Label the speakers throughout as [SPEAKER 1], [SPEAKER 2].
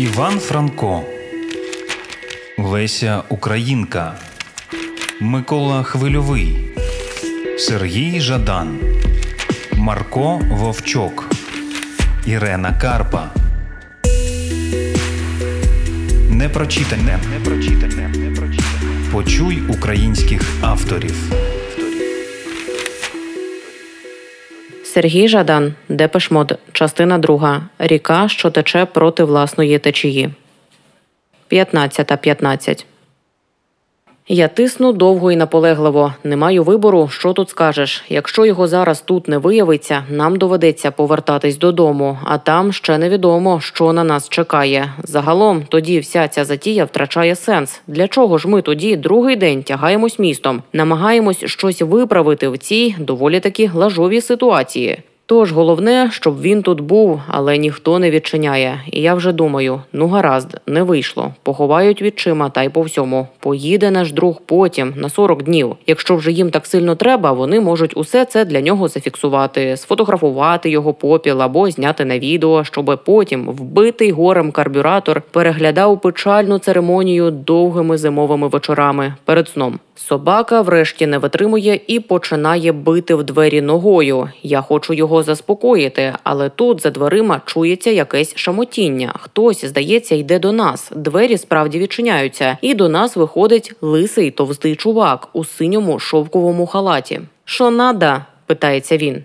[SPEAKER 1] Іван Франко, Леся Українка, Микола Хвильовий, Сергій Жадан, Марко Вовчок, Ірена Карпа. Непрочитане. Непрочитане. Непрочитане. Почуй українських авторів.
[SPEAKER 2] Сергій Жадан, Депешмод, частина 2. Ріка, що тече проти власної течії. 15.15. Я тисну довго і наполегливо. Не маю вибору, що тут скажеш. Якщо його зараз тут не виявиться, нам доведеться повертатись додому, а там ще невідомо, що на нас чекає. Загалом тоді вся ця затія втрачає сенс. Для чого ж ми тоді другий день тягаємось містом, намагаємось щось виправити в цій доволі таки лажовій ситуації. Тож головне, щоб він тут був, але ніхто не відчиняє. І я вже думаю: ну гаразд, не вийшло. Поховають відчима та й по всьому. Поїде наш друг потім на 40 днів. Якщо вже їм так сильно треба, вони можуть усе це для нього зафіксувати, сфотографувати його попіл або зняти на відео, щоб потім вбитий горем карбюратор переглядав печальну церемонію довгими зимовими вечорами перед сном. Собака врешті не витримує і починає бити в двері ногою. Я хочу його заспокоїти, але тут за дверима чується якесь шамотіння. Хтось, здається, йде до нас. Двері справді відчиняються, і до нас виходить лисий товстий чувак у синьому шовковому халаті. Що надо? питається він.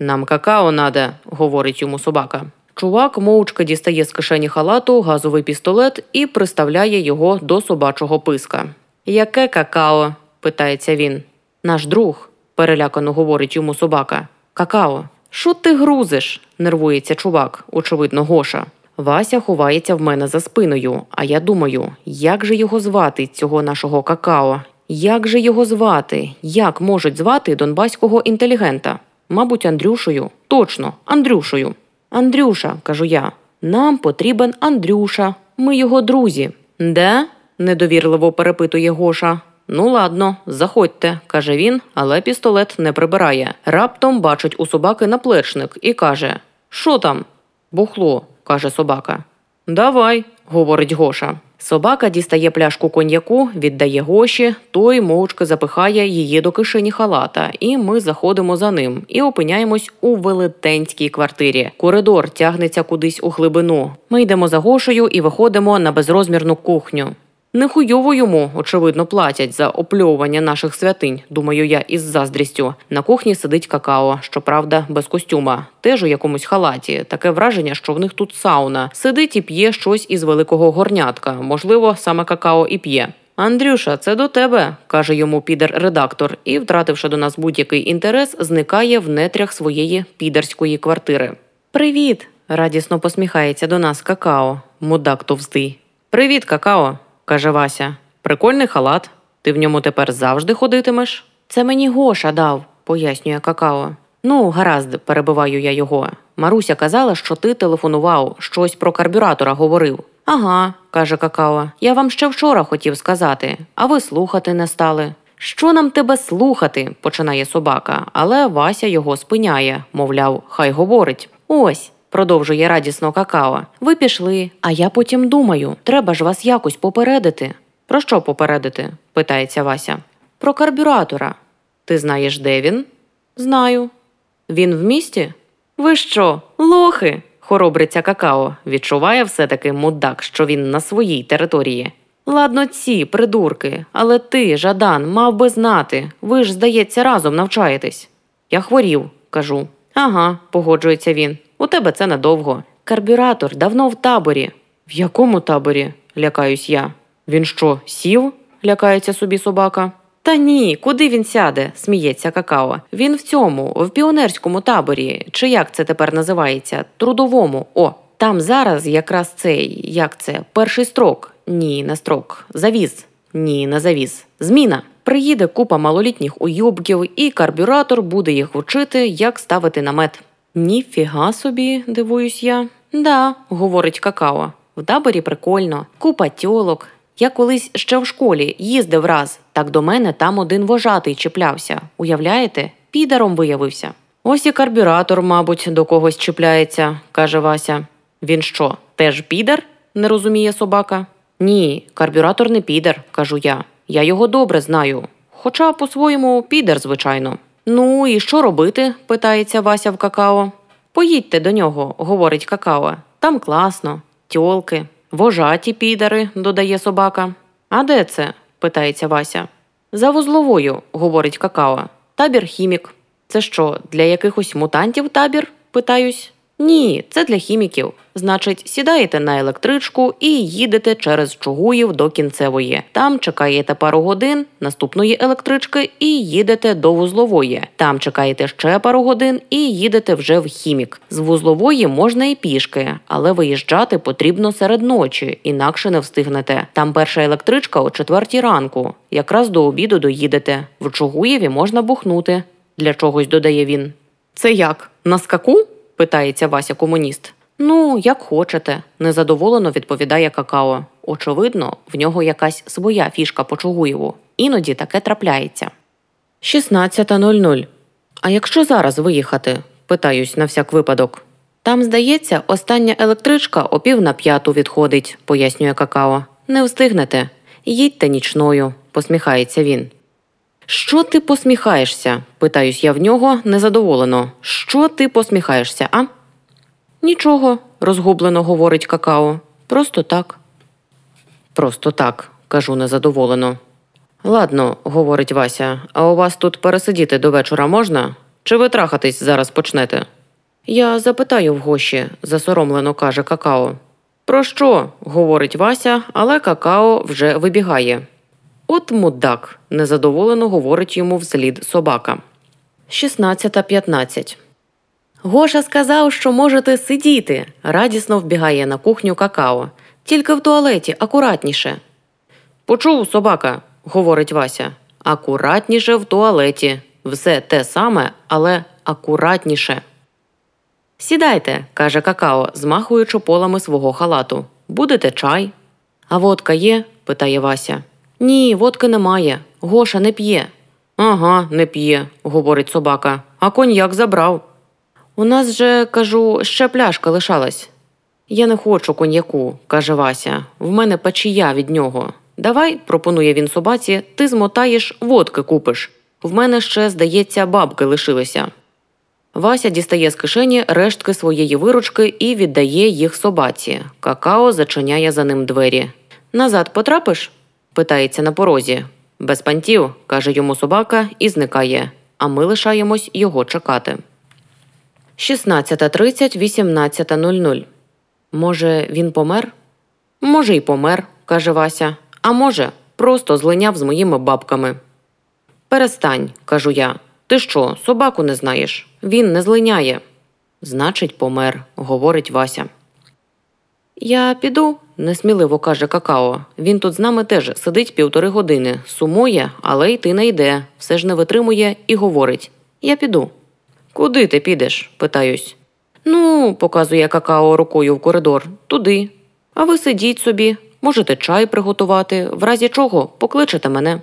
[SPEAKER 2] Нам какао надо, говорить йому собака. Чувак мовчки дістає з кишені халату газовий пістолет і приставляє його до собачого писка. Яке какао? питається він. Наш друг, перелякано говорить йому собака. Какао. Що ти грузиш? нервується чувак, очевидно, Гоша. Вася ховається в мене за спиною, а я думаю, як же його звати, цього нашого какао? Як же його звати? Як можуть звати донбаського інтелігента? Мабуть, Андрюшею. Точно, Андрюшею. Андрюша, кажу я. Нам потрібен Андрюша. Ми його друзі. Де? Недовірливо перепитує Гоша. Ну, ладно, заходьте, каже він, але пістолет не прибирає. Раптом бачить у собаки наплечник і каже: Що там? Бухло, каже собака. Давай, говорить Гоша. Собака дістає пляшку коньяку, віддає Гоші, той мовчки запихає її до кишені халата, і ми заходимо за ним і опиняємось у велетенській квартирі. Коридор тягнеться кудись у глибину. Ми йдемо за Гошею і виходимо на безрозмірну кухню. Нехуйово йому, очевидно, платять за опльовування наших святинь, думаю я із заздрістю. На кухні сидить какао, щоправда, без костюма, теж у якомусь халаті. Таке враження, що в них тут сауна. Сидить і п'є щось із великого горнятка. Можливо, саме какао і п'є. Андрюша, це до тебе, каже йому підер-редактор, і, втративши до нас будь-який інтерес, зникає в нетрях своєї підерської квартири. Привіт! радісно посміхається до нас какао, мудак товстий. Привіт, какао каже Вася. Прикольний халат. Ти в ньому тепер завжди ходитимеш? Це мені Гоша дав, пояснює какао. Ну, гаразд, перебиваю я його. Маруся казала, що ти телефонував, щось про карбюратора говорив. Ага, каже какао. Я вам ще вчора хотів сказати, а ви слухати не стали. Що нам тебе слухати? починає собака, але Вася його спиняє, мовляв, хай говорить. Ось продовжує радісно какао. Ви пішли, а я потім думаю, треба ж вас якось попередити. Про що попередити? питається Вася. Про карбюратора. Ти знаєш, де він? Знаю. Він в місті? Ви що, лохи? хоробриться какао. Відчуває все таки мудак, що він на своїй території. Ладно, ці придурки, але ти, Жадан, мав би знати. Ви ж, здається, разом навчаєтесь. Я хворів, кажу. Ага, погоджується він. У тебе це надовго. Карбюратор давно в таборі. В якому таборі? лякаюсь я. Він що, сів? лякається собі собака. Та ні, куди він сяде? сміється какао. Він в цьому, в піонерському таборі, чи як це тепер називається? Трудовому. О, там зараз якраз цей, як це, перший строк. Ні, не строк. Завіз. Ні, не завіз. Зміна. Приїде купа малолітніх уйобків, і карбюратор буде їх вчити, як ставити намет. Ніфіга собі, дивуюсь я. Да, говорить какао. В таборі прикольно, купа тьолок. Я колись ще в школі їздив раз, так до мене там один вожатий чіплявся. Уявляєте, підаром виявився. Ось і карбюратор, мабуть, до когось чіпляється, каже Вася. Він що, теж підар? не розуміє собака. Ні, карбюратор не підер, кажу я. Я його добре знаю. Хоча, по-своєму, підер, звичайно. Ну і що робити? питається Вася в какао. Поїдьте до нього, говорить какао. Там класно, тьолки, вожаті підари, додає собака. А де це? питається Вася. За вузловою, говорить какао. Табір хімік. Це що, для якихось мутантів табір? питаюсь. Ні, це для хіміків. Значить, сідаєте на електричку і їдете через Чугуїв до кінцевої. Там чекаєте пару годин наступної електрички і їдете до вузлової. Там чекаєте ще пару годин і їдете вже в хімік. З вузлової можна і пішки, але виїжджати потрібно серед ночі, інакше не встигнете. Там перша електричка о четвертій ранку. Якраз до обіду доїдете. В Чугуєві можна бухнути. Для чогось додає він. Це як? На скаку? Питається Вася комуніст. Ну, як хочете, незадоволено відповідає какао. Очевидно, в нього якась своя фішка по Чугуєву. Іноді таке трапляється. 16.00. А якщо зараз виїхати? питаюсь на всяк випадок. Там, здається, остання електричка о пів на п'яту відходить, пояснює какао. Не встигнете. Їдьте нічною, посміхається він. Що ти посміхаєшся? питаюсь я в нього незадоволено. Що ти посміхаєшся, а? Нічого, розгублено говорить какао. Просто так. Просто так, кажу незадоволено. Ладно, говорить Вася, а у вас тут пересидіти до вечора можна? Чи ви трахатись зараз почнете? Я запитаю в гоші, засоромлено каже какао. Про що? говорить Вася, але какао вже вибігає. От мудак, незадоволено говорить йому вслід собака. 16.15. Гоша сказав, що можете сидіти, радісно вбігає на кухню какао. Тільки в туалеті акуратніше. Почув собака, говорить Вася. Акуратніше в туалеті. Все те саме, але акуратніше. Сідайте, каже какао, змахуючи полами свого халату. Будете чай? А водка є? питає Вася. Ні, водки немає. Гоша не п'є. Ага, не п'є, говорить собака. А коньяк забрав. У нас же, кажу, ще пляшка лишалась. Я не хочу коньяку, каже Вася. В мене печія від нього. Давай, пропонує він собаці, ти змотаєш, водки купиш. В мене ще, здається, бабки лишилися. Вася дістає з кишені рештки своєї виручки і віддає їх собаці. Какао зачиняє за ним двері. Назад потрапиш? Питається на порозі. Без пантів, каже йому собака і зникає, а ми лишаємось його чекати. 16.30, 18.00. Може, він помер? Може, й помер, каже Вася. А може, просто злиняв з моїми бабками. Перестань, кажу я. Ти що, собаку не знаєш? Він не злиняє. Значить, помер, говорить Вася. Я піду, несміливо каже какао. Він тут з нами теж сидить півтори години, сумує, але йти не йде, все ж не витримує і говорить: Я піду. Куди ти підеш? питаюсь. Ну, показує какао рукою в коридор, туди. А ви сидіть собі, можете чай приготувати, в разі чого покличете мене.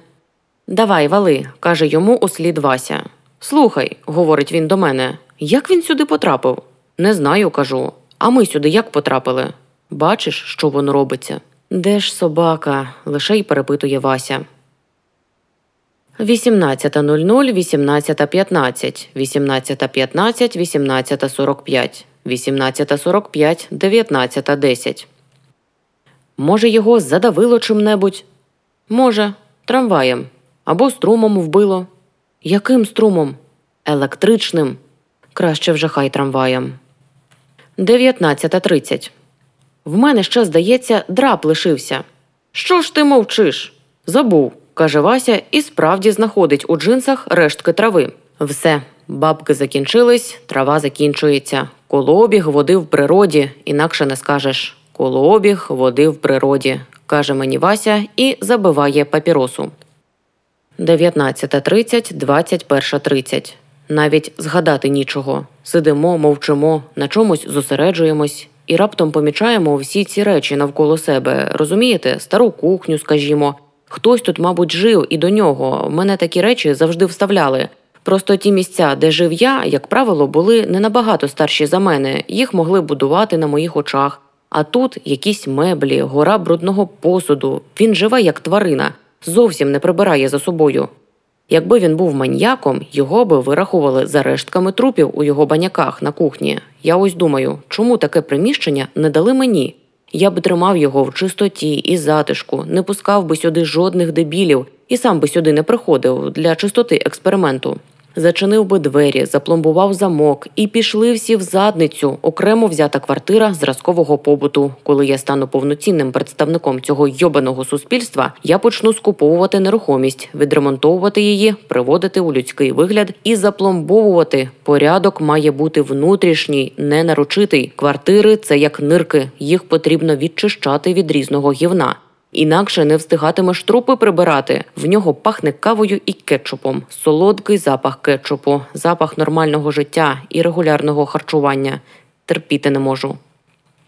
[SPEAKER 2] Давай, вали, каже йому услід Вася. Слухай, говорить він до мене, як він сюди потрапив? Не знаю, кажу. А ми сюди як потрапили? Бачиш, що воно робиться? Де ж собака? лише й перепитує Вася. 18.00, 18.15, 18.15, 18.45, 18.45, 19.10. Може, його задавило чим-небудь? Може, трамваєм. Або струмом вбило. Яким струмом? Електричним. Краще вже хай трамваєм. 19.30. В мене ще, здається, драп лишився. Що ж ти мовчиш? Забув, каже Вася, і справді знаходить у джинсах рештки трави. Все, бабки закінчились, трава закінчується. Колообіг води в природі, інакше не скажеш. Колообіг води в природі, каже мені Вася і забиває папіросу. 19.30, 21.30. Навіть згадати нічого. Сидимо, мовчимо, на чомусь зосереджуємось і раптом помічаємо всі ці речі навколо себе. Розумієте, стару кухню, скажімо. Хтось тут, мабуть, жив і до нього. Мене такі речі завжди вставляли. Просто ті місця, де жив я, як правило, були не набагато старші за мене. Їх могли будувати на моїх очах. А тут якісь меблі, гора брудного посуду. Він живе як тварина, зовсім не прибирає за собою. Якби він був маньяком, його би вирахували за рештками трупів у його баняках на кухні. Я ось думаю, чому таке приміщення не дали мені? Я б тримав його в чистоті і затишку, не пускав би сюди жодних дебілів і сам би сюди не приходив для чистоти експерименту. Зачинив би двері, запломбував замок і пішли всі в задницю, окремо взята квартира зразкового побуту. Коли я стану повноцінним представником цього йобаного суспільства, я почну скуповувати нерухомість, відремонтовувати її, приводити у людський вигляд і запломбовувати. Порядок має бути внутрішній, не нарочитий. Квартири це як нирки, їх потрібно відчищати від різного гівна. Інакше не встигатимеш трупи прибирати. В нього пахне кавою і кетчупом. Солодкий запах кетчупу, запах нормального життя і регулярного харчування. Терпіти не можу.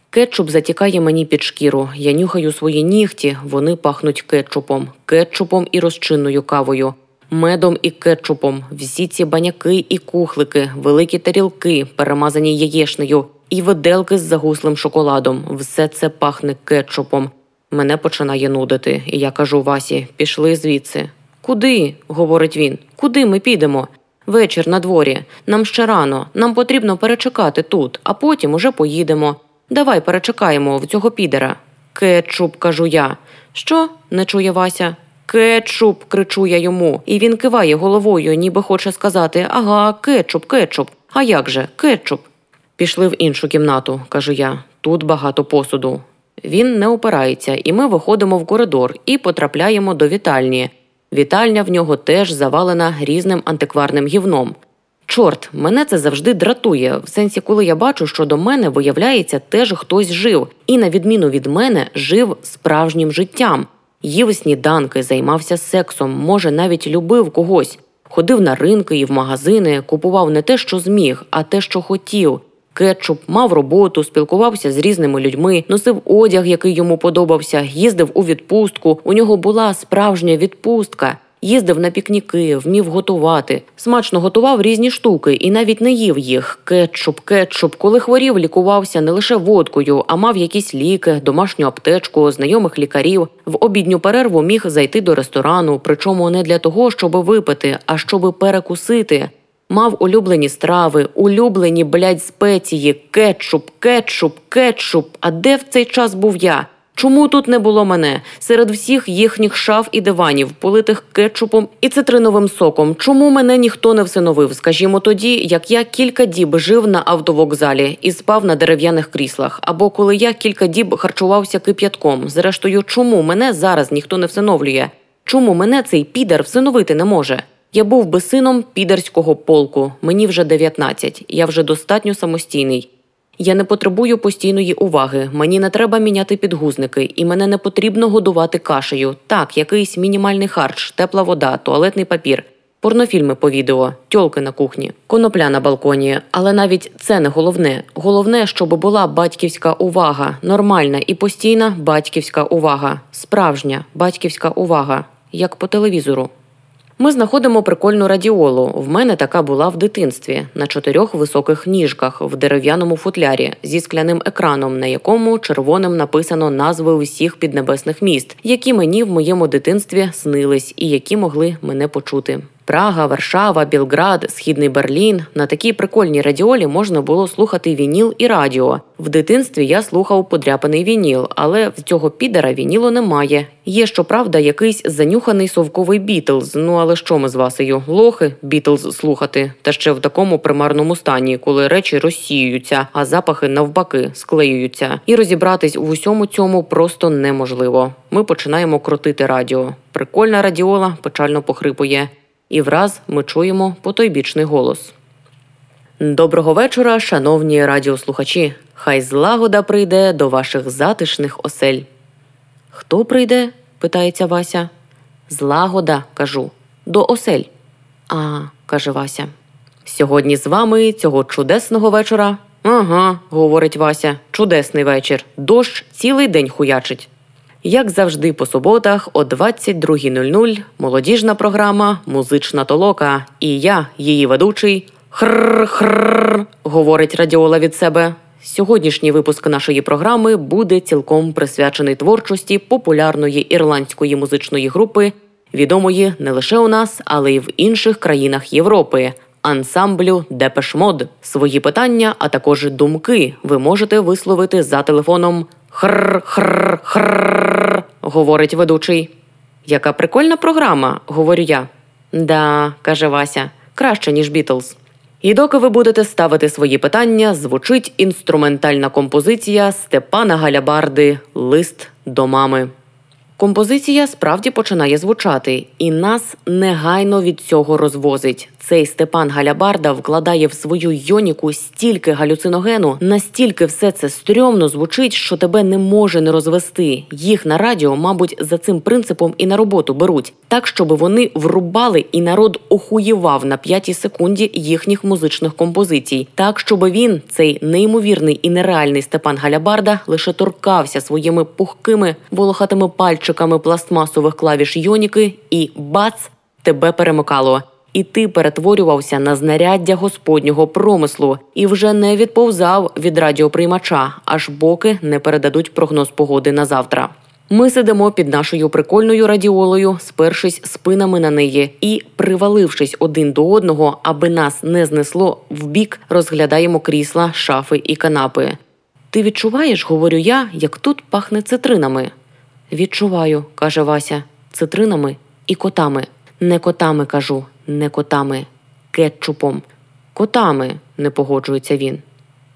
[SPEAKER 2] Кетчуп затікає мені під шкіру. Я нюхаю свої нігті, вони пахнуть кетчупом, кетчупом і розчинною кавою, медом і кетчупом. Всі ці баняки і кухлики, великі тарілки, перемазані яєшнею, і виделки з загуслим шоколадом. Все це пахне кетчупом. Мене починає нудити, і я кажу Васі, пішли звідси. Куди? говорить він. Куди ми підемо? Вечір на дворі. Нам ще рано. Нам потрібно перечекати тут, а потім уже поїдемо. Давай перечекаємо в цього підера. Кетчуп, кажу я. Що? не чує Вася. Кетчуп, кричу я йому, і він киває головою, ніби хоче сказати Ага, кетчуп, кетчуп. А як же, кетчуп? Пішли в іншу кімнату, кажу я. Тут багато посуду. Він не опирається, і ми виходимо в коридор і потрапляємо до вітальні. Вітальня в нього теж завалена різним антикварним гівном. Чорт, мене це завжди дратує, в сенсі, коли я бачу, що до мене, виявляється, теж хтось жив, і, на відміну від мене, жив справжнім життям. Їв сніданки, займався сексом, може, навіть любив когось, ходив на ринки і в магазини, купував не те, що зміг, а те, що хотів. Кетчуп мав роботу, спілкувався з різними людьми, носив одяг, який йому подобався, їздив у відпустку. У нього була справжня відпустка. Їздив на пікніки, вмів готувати, смачно готував різні штуки і навіть не їв їх. Кетчуп, кетчуп, коли хворів, лікувався не лише водкою, а мав якісь ліки, домашню аптечку, знайомих лікарів. В обідню перерву міг зайти до ресторану, причому не для того, щоб випити, а щоб перекусити. Мав улюблені страви, улюблені, блядь, спеції, кетчуп, кетчуп, кетчуп. А де в цей час був я? Чому тут не було мене серед всіх їхніх шаф і диванів, политих кетчупом і цитриновим соком? Чому мене ніхто не всиновив? Скажімо тоді, як я кілька діб жив на автовокзалі і спав на дерев'яних кріслах, або коли я кілька діб харчувався кип'ятком. Зрештою, чому мене зараз ніхто не всиновлює? Чому мене цей підар всиновити не може? Я був би сином підерського полку. Мені вже 19, Я вже достатньо самостійний. Я не потребую постійної уваги. Мені не треба міняти підгузники, і мене не потрібно годувати кашею. Так, якийсь мінімальний харч, тепла вода, туалетний папір, порнофільми по відео, тьолки на кухні, конопля на балконі. Але навіть це не головне. Головне, щоб була батьківська увага, нормальна і постійна батьківська увага, справжня батьківська увага, як по телевізору. Ми знаходимо прикольну радіолу. В мене така була в дитинстві на чотирьох високих ніжках в дерев'яному футлярі зі скляним екраном, на якому червоним написано назви усіх піднебесних міст, які мені в моєму дитинстві снились і які могли мене почути. Прага, Варшава, Білград, Східний Берлін. На такій прикольній радіолі можна було слухати вініл і радіо. В дитинстві я слухав подряпаний вініл, але в цього підера вінілу немає. Є щоправда, якийсь занюханий совковий Бітлз. Ну але що ми з Васею? Лохи Бітлз слухати, та ще в такому примарному стані, коли речі розсіюються, а запахи навпаки склеюються. І розібратись в усьому цьому просто неможливо. Ми починаємо крутити радіо. Прикольна радіола печально похрипує і враз ми чуємо потойбічний голос. Доброго вечора, шановні радіослухачі. Хай злагода прийде до ваших затишних осель. Хто прийде? питається Вася. Злагода, кажу, до осель. А, каже Вася. Сьогодні з вами цього чудесного вечора. Ага, говорить Вася, чудесний вечір. Дощ цілий день хуячить. Як завжди, по суботах, о 22.00 молодіжна програма Музична толока. І я, її ведучий, хр-хр, говорить Радіола від себе. Сьогоднішній випуск нашої програми буде цілком присвячений творчості популярної ірландської музичної групи, відомої не лише у нас, але й в інших країнах Європи. Ансамблю Депешмод свої питання, а також думки ви можете висловити за телефоном хр хр хр говорить ведучий. Яка прикольна програма, говорю я. Да, каже Вася, краще ніж Бітлз. І доки ви будете ставити свої питання, звучить інструментальна композиція Степана Галябарди Лист до мами. Композиція справді починає звучати, і нас негайно від цього розвозить. Цей Степан Галябарда вкладає в свою йоніку стільки галюциногену, настільки все це стрьомно звучить, що тебе не може не розвести. Їх на радіо, мабуть, за цим принципом і на роботу беруть, так щоб вони врубали і народ охуєвав на п'ятій секунді їхніх музичних композицій, так щоб він, цей неймовірний і нереальний Степан Галябарда, лише торкався своїми пухкими волохатими пальчиками пластмасових клавіш йоніки і бац тебе перемикало. І ти перетворювався на знаряддя господнього промислу і вже не відповзав від радіоприймача, аж боки не передадуть прогноз погоди на завтра. Ми сидимо під нашою прикольною радіолою, спершись спинами на неї і, привалившись один до одного, аби нас не знесло вбік, розглядаємо крісла, шафи і канапи. Ти відчуваєш, говорю я, як тут пахне цитринами. Відчуваю, каже Вася, цитринами і котами. Не котами кажу, не котами, кетчупом. Котами, не погоджується він.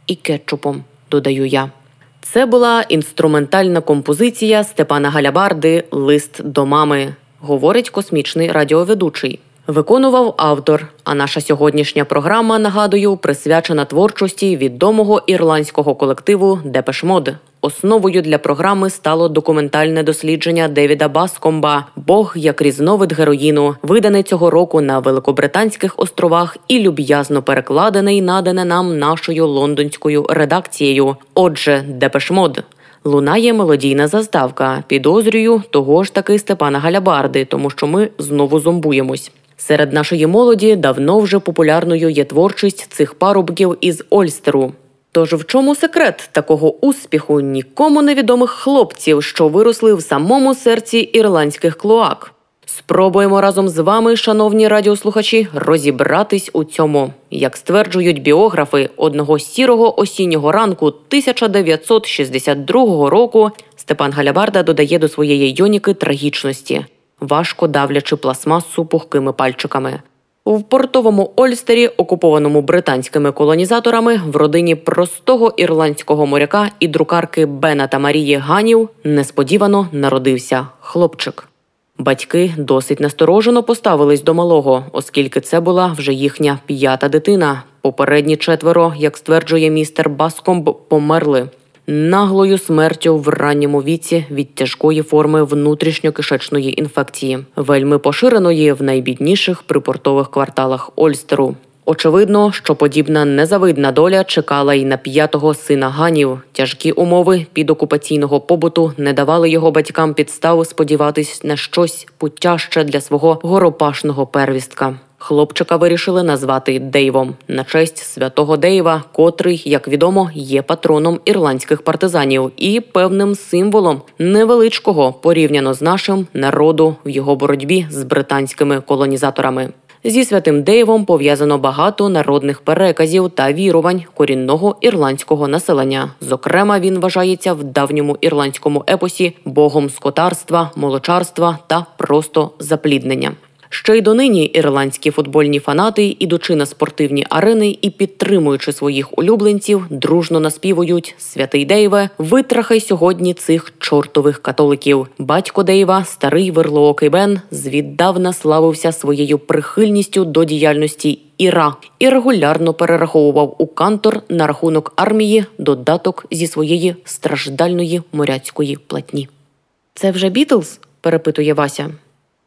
[SPEAKER 2] І кетчупом, додаю я. Це була інструментальна композиція Степана Галябарди Лист до мами, говорить космічний радіоведучий. Виконував автор. А наша сьогоднішня програма, нагадую, присвячена творчості відомого ірландського колективу Депеш Мод. Основою для програми стало документальне дослідження Девіда Баскомба Бог як різновид героїну, видане цього року на Великобританських островах і люб'язно перекладене і надане нам нашою лондонською редакцією. Отже, Депеш Мод. Лунає мелодійна заставка. Підозрюю того ж таки Степана Галябарди, тому що ми знову зомбуємось. Серед нашої молоді давно вже популярною є творчість цих парубків із Ольстеру. Тож в чому секрет такого успіху нікому невідомих хлопців, що виросли в самому серці ірландських клоак? Спробуємо разом з вами, шановні радіослухачі, розібратись у цьому. Як стверджують біографи, одного сірого осіннього ранку 1962 року Степан Галябарда додає до своєї йоніки трагічності, важко давлячи пластмасу пухкими пальчиками. В портовому Ольстері, окупованому британськими колонізаторами, в родині простого ірландського моряка і друкарки Бена та Марії Ганів несподівано народився хлопчик. Батьки досить насторожено поставились до малого, оскільки це була вже їхня п'ята дитина. Попередні четверо, як стверджує містер Баскомб, померли наглою смертю в ранньому віці від тяжкої форми внутрішньокишечної інфекції, вельми поширеної в найбідніших припортових кварталах Ольстеру. Очевидно, що подібна незавидна доля чекала й на п'ятого сина Ганів. Тяжкі умови підокупаційного побуту не давали його батькам підстав сподіватись на щось путяще для свого горопашного первістка. Хлопчика вирішили назвати Дейвом на честь святого Дейва, котрий, як відомо, є патроном ірландських партизанів і певним символом невеличкого порівняно з нашим народу в його боротьбі з британськими колонізаторами. Зі святим Дейвом пов'язано багато народних переказів та вірувань корінного ірландського населення. Зокрема, він вважається в давньому ірландському епосі богом скотарства, молочарства та просто запліднення. Ще й донині ірландські футбольні фанати, ідучи на спортивні арени і підтримуючи своїх улюбленців, дружно наспівують святий Дейве, витрахай сьогодні цих чортових католиків. Батько Дейва, старий верлоокий Бен, звіддавна славився своєю прихильністю до діяльності Іра і регулярно перераховував у кантор на рахунок армії додаток зі своєї страждальної моряцької платні. Це вже Бітлз? перепитує Вася.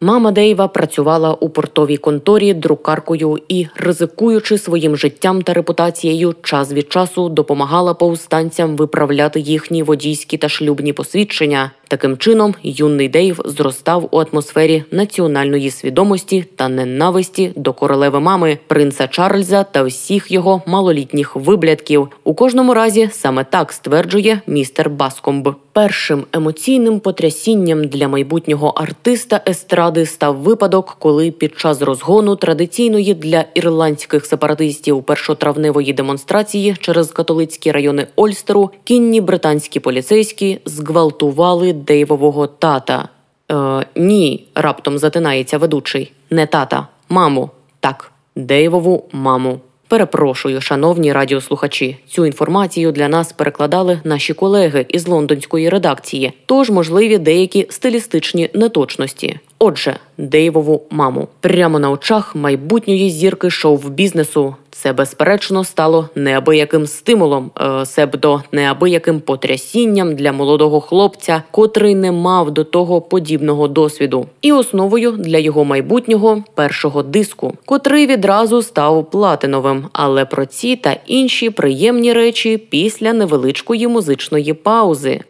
[SPEAKER 2] Мама Дейва працювала у портовій конторі друкаркою і, ризикуючи своїм життям та репутацією, час від часу допомагала повстанцям виправляти їхні водійські та шлюбні посвідчення. Таким чином, юний Дейв зростав у атмосфері національної свідомості та ненависті до королеви мами, принца Чарльза та всіх його малолітніх виблядків. У кожному разі саме так стверджує містер Баскомб. Першим емоційним потрясінням для майбутнього артиста Естра ради став випадок, коли під час розгону традиційної для ірландських сепаратистів першотравневої демонстрації через католицькі райони Ольстеру кінні британські поліцейські зґвалтували Дейвового тата. Е, Ні, раптом затинається ведучий. Не тата, маму. Так, Дейвову маму. Перепрошую, шановні радіослухачі. Цю інформацію для нас перекладали наші колеги із лондонської редакції, тож можливі деякі стилістичні неточності. Отже, Дейвову маму прямо на очах майбутньої зірки шоу в бізнесу. Це, безперечно, стало неабияким стимулом, е, себто неабияким потрясінням для молодого хлопця, котрий не мав до того подібного досвіду, і основою для його майбутнього першого диску, котрий відразу став платиновим. Але про ці та інші приємні речі після невеличкої музичної паузи.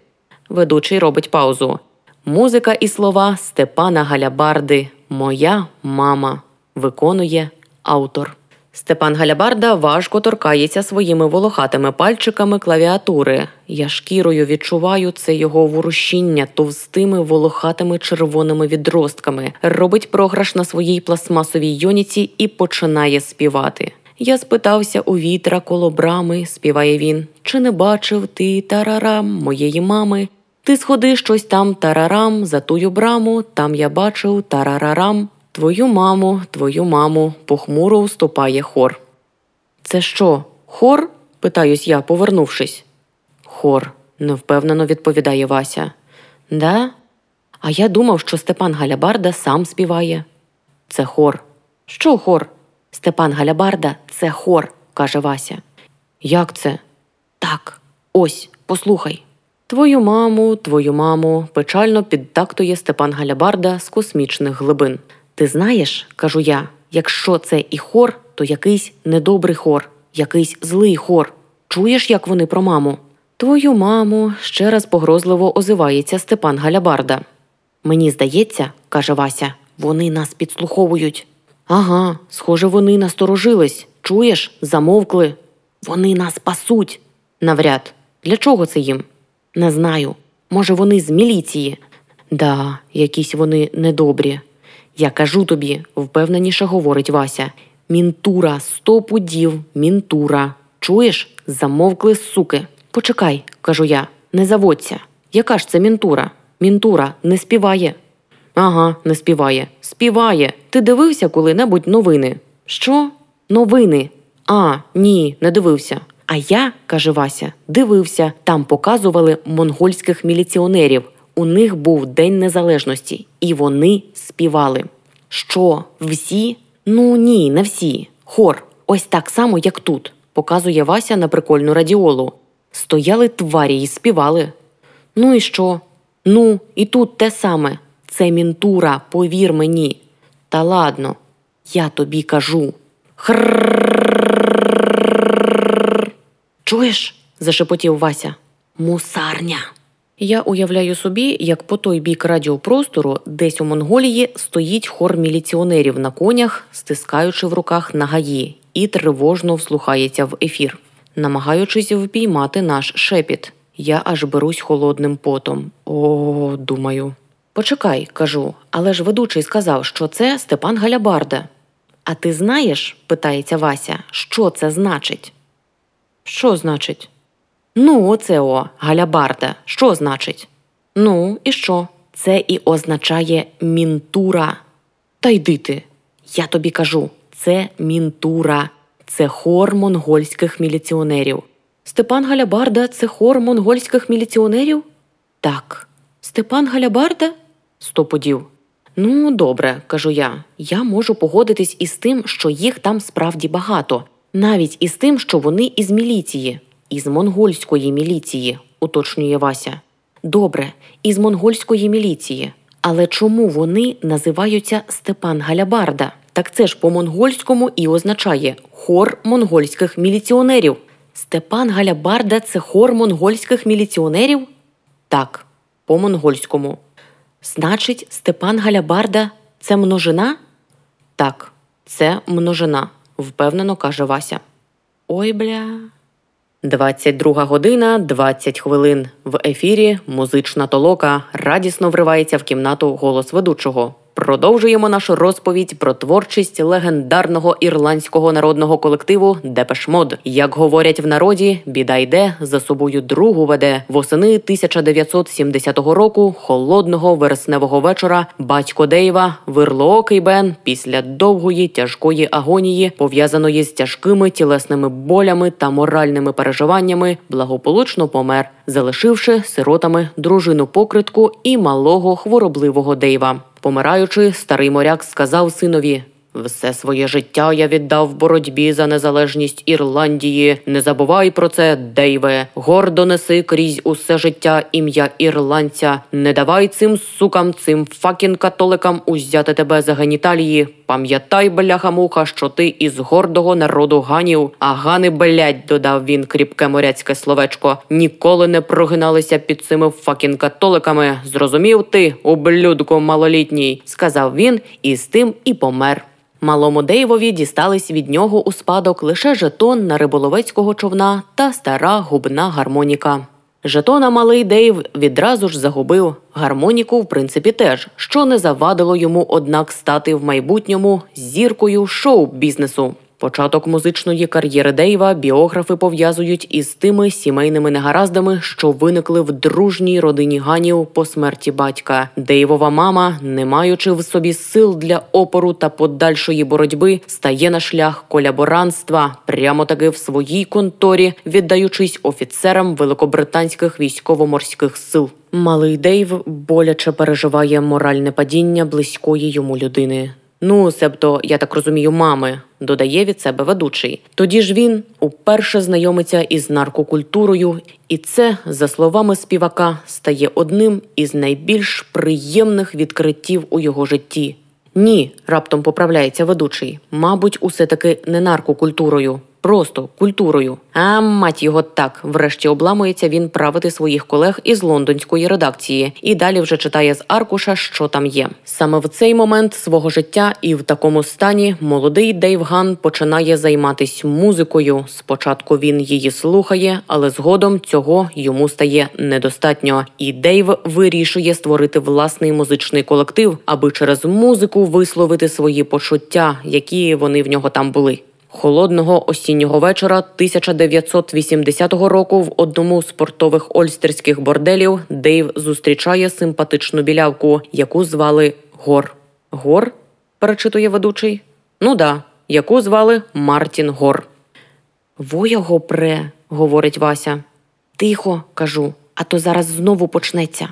[SPEAKER 2] Ведучий робить паузу. Музика і слова Степана Галябарди. Моя мама виконує автор. Степан Галябарда важко торкається своїми волохатими пальчиками клавіатури. Я шкірою відчуваю це його ворушіння товстими волохатими червоними відростками, робить програш на своїй пластмасовій йоніці і починає співати. Я спитався у вітра коло брами, співає він. Чи не бачив ти тарарам моєї мами? Ти сходи щось там тарарам за тую браму, там я бачив тарарарам. Твою маму, твою маму, похмуро уступає хор. Це що, хор? питаюсь я, повернувшись. Хор, невпевнено відповідає Вася. Да? А я думав, що Степан Галябарда сам співає. Це хор. Що хор? Степан Галябарда це хор, каже Вася. Як це? Так, ось, послухай. Твою маму, твою маму, печально підтактує Степан Галябарда з космічних глибин. Ти знаєш, кажу я, якщо це і хор, то якийсь недобрий хор, якийсь злий хор. Чуєш, як вони про маму? Твою маму, ще раз погрозливо озивається Степан Галябарда. Мені здається, каже Вася, вони нас підслуховують. Ага, схоже, вони насторожились. Чуєш, замовкли. Вони нас пасуть. Навряд. Для чого це їм? Не знаю. Може, вони з міліції? Да, якісь вони недобрі. Я кажу тобі, впевненіше говорить Вася. Мінтура, сто пудів, мінтура. Чуєш? Замовкли суки. Почекай, кажу я, не заводься. Яка ж це мінтура? Мінтура не співає. Ага, не співає. Співає. Ти дивився коли-небудь новини? Що? Новини? А, ні, не дивився. А я, каже Вася, дивився. Там показували монгольських міліціонерів у них був День Незалежності, і вони співали. Що всі? Ну ні, не всі. Хор, ось так само, як тут, показує Вася на прикольну радіолу. Стояли тварі і співали. Ну і що? Ну, і тут те саме. Це мінтура, повір мені. Та ладно, я тобі кажу. Хрр. Чуєш? зашепотів Вася. Мусарня. Я уявляю собі, як по той бік радіопростору, десь у Монголії, стоїть хор міліціонерів на конях, стискаючи в руках нагаї, і тривожно вслухається в ефір, намагаючись впіймати наш шепіт. Я аж берусь холодним потом. О, думаю. Почекай, кажу, але ж ведучий сказав, що це Степан Галябарда. А ти знаєш, питається Вася, що це значить? Що значить? Ну, оце о, Галябарда. Що значить? Ну, і що? Це і означає мінтура. Та йди ти. Я тобі кажу, це мінтура, це хор монгольських міліціонерів. Степан Галябарда це хор монгольських міліціонерів? Так. Степан Галябарда? Сто подів. Ну, добре, кажу я. Я можу погодитись із тим, що їх там справді багато, навіть із тим, що вони із міліції, із монгольської міліції, уточнює Вася. Добре, із монгольської міліції. Але чому вони називаються Степан Галябарда? Так це ж по-монгольському і означає хор монгольських міліціонерів. Степан Галябарда це хор монгольських міліціонерів? Так. по монгольському. Значить, Степан Галябарда це множина? Так, це множина, впевнено каже Вася. Ой бля. 22 година, 20 хвилин. В ефірі музична толока радісно вривається в кімнату голос ведучого. Продовжуємо нашу розповідь про творчість легендарного ірландського народного колективу Депешмод. Як говорять в народі, біда йде за собою другу веде. Восени 1970 року, холодного вересневого вечора, батько Дейва, вирлоокий Бен, після довгої тяжкої агонії, пов'язаної з тяжкими тілесними болями та моральними переживаннями, благополучно помер, залишивши сиротами дружину покритку і малого хворобливого Дейва. Помираючи, старий моряк сказав синові: все своє життя я віддав боротьбі за незалежність Ірландії. Не забувай про це, Дейве. Гордо неси крізь усе життя ім'я ірландця. Не давай цим сукам, цим факін католикам узяти тебе за геніталії. Пам'ятай, бляха-муха, що ти із гордого народу ганів. А гани, блядь, додав він кріпке моряцьке словечко. Ніколи не прогиналися під цими факін католиками. Зрозумів ти, ублюдку малолітній, сказав він, і з тим і помер. Малому Дейвові дістались від нього у спадок лише жетон на риболовецького човна та стара губна гармоніка. Жетона малий Дейв відразу ж загубив гармоніку, в принципі, теж, що не завадило йому, однак, стати в майбутньому зіркою шоу-бізнесу. Початок музичної кар'єри Дейва біографи пов'язують із тими сімейними негараздами, що виникли в дружній родині Ганів по смерті батька. Дейвова мама, не маючи в собі сил для опору та подальшої боротьби, стає на шлях коляборанства прямо таки в своїй конторі, віддаючись офіцерам великобританських військово-морських сил. Малий Дейв боляче переживає моральне падіння близької йому людини. Ну, себто, я так розумію, мами, додає від себе ведучий. Тоді ж він уперше знайомиться із наркокультурою, і це, за словами співака, стає одним із найбільш приємних відкриттів у його житті. Ні, раптом поправляється ведучий. Мабуть, усе таки не наркокультурою. Просто культурою. А мать його так. Врешті обламується він правити своїх колег із лондонської редакції і далі вже читає з аркуша, що там є. Саме в цей момент свого життя і в такому стані молодий Дейв Ган починає займатися музикою. Спочатку він її слухає, але згодом цього йому стає недостатньо. І Дейв вирішує створити власний музичний колектив, аби через музику висловити свої почуття, які вони в нього там були. Холодного осіннього вечора 1980 року в одному з портових ольстерських борделів Дейв зустрічає симпатичну білявку, яку звали Гор. Гор? перечитує ведучий. Ну да, яку звали Мартін Гор. Во його пре, говорить Вася. Тихо, кажу, а то зараз знову почнеться.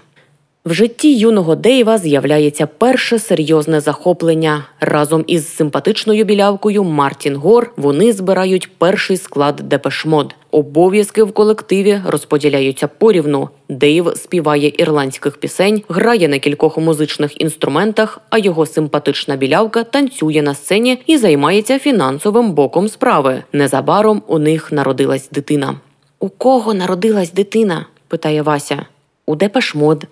[SPEAKER 2] В житті юного Дейва з'являється перше серйозне захоплення. Разом із симпатичною білявкою Мартін Гор вони збирають перший склад Депешмод. Обов'язки в колективі розподіляються порівну. Дейв співає ірландських пісень, грає на кількох музичних інструментах, а його симпатична білявка танцює на сцені і займається фінансовим боком справи. Незабаром у них народилась дитина. У кого народилась дитина? питає Вася. У Депешмод.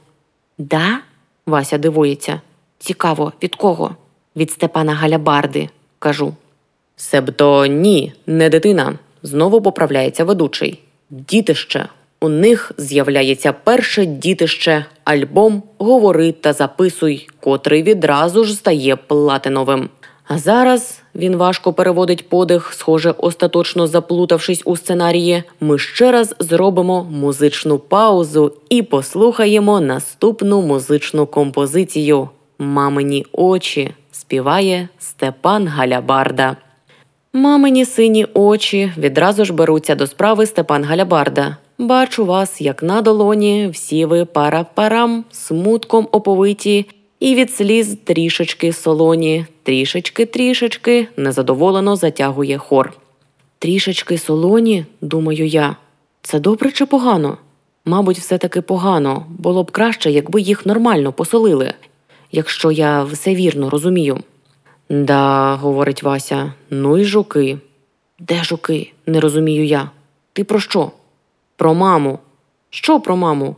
[SPEAKER 2] Да? Вася дивується. Цікаво, від кого? Від Степана Галябарди, кажу. Себто ні, не дитина. Знову поправляється ведучий. Дітище. У них з'являється перше дітище, альбом Говори та записуй, котрий відразу ж стає платиновим. А зараз він важко переводить подих, схоже, остаточно заплутавшись у сценарії. Ми ще раз зробимо музичну паузу і послухаємо наступну музичну композицію. Мамині очі співає Степан Галябарда. Мамині сині очі відразу ж беруться до справи Степан Галябарда. Бачу вас, як на долоні, всі ви пара-парам, смутком оповиті, і від сліз трішечки солоні, трішечки, трішечки незадоволено затягує хор. Трішечки солоні, думаю я, це добре чи погано? Мабуть, все таки погано. Було б краще, якби їх нормально посолили, якщо я все вірно розумію. Да, говорить Вася, ну й жуки. Де жуки? не розумію я. Ти про що? Про маму. Що про маму?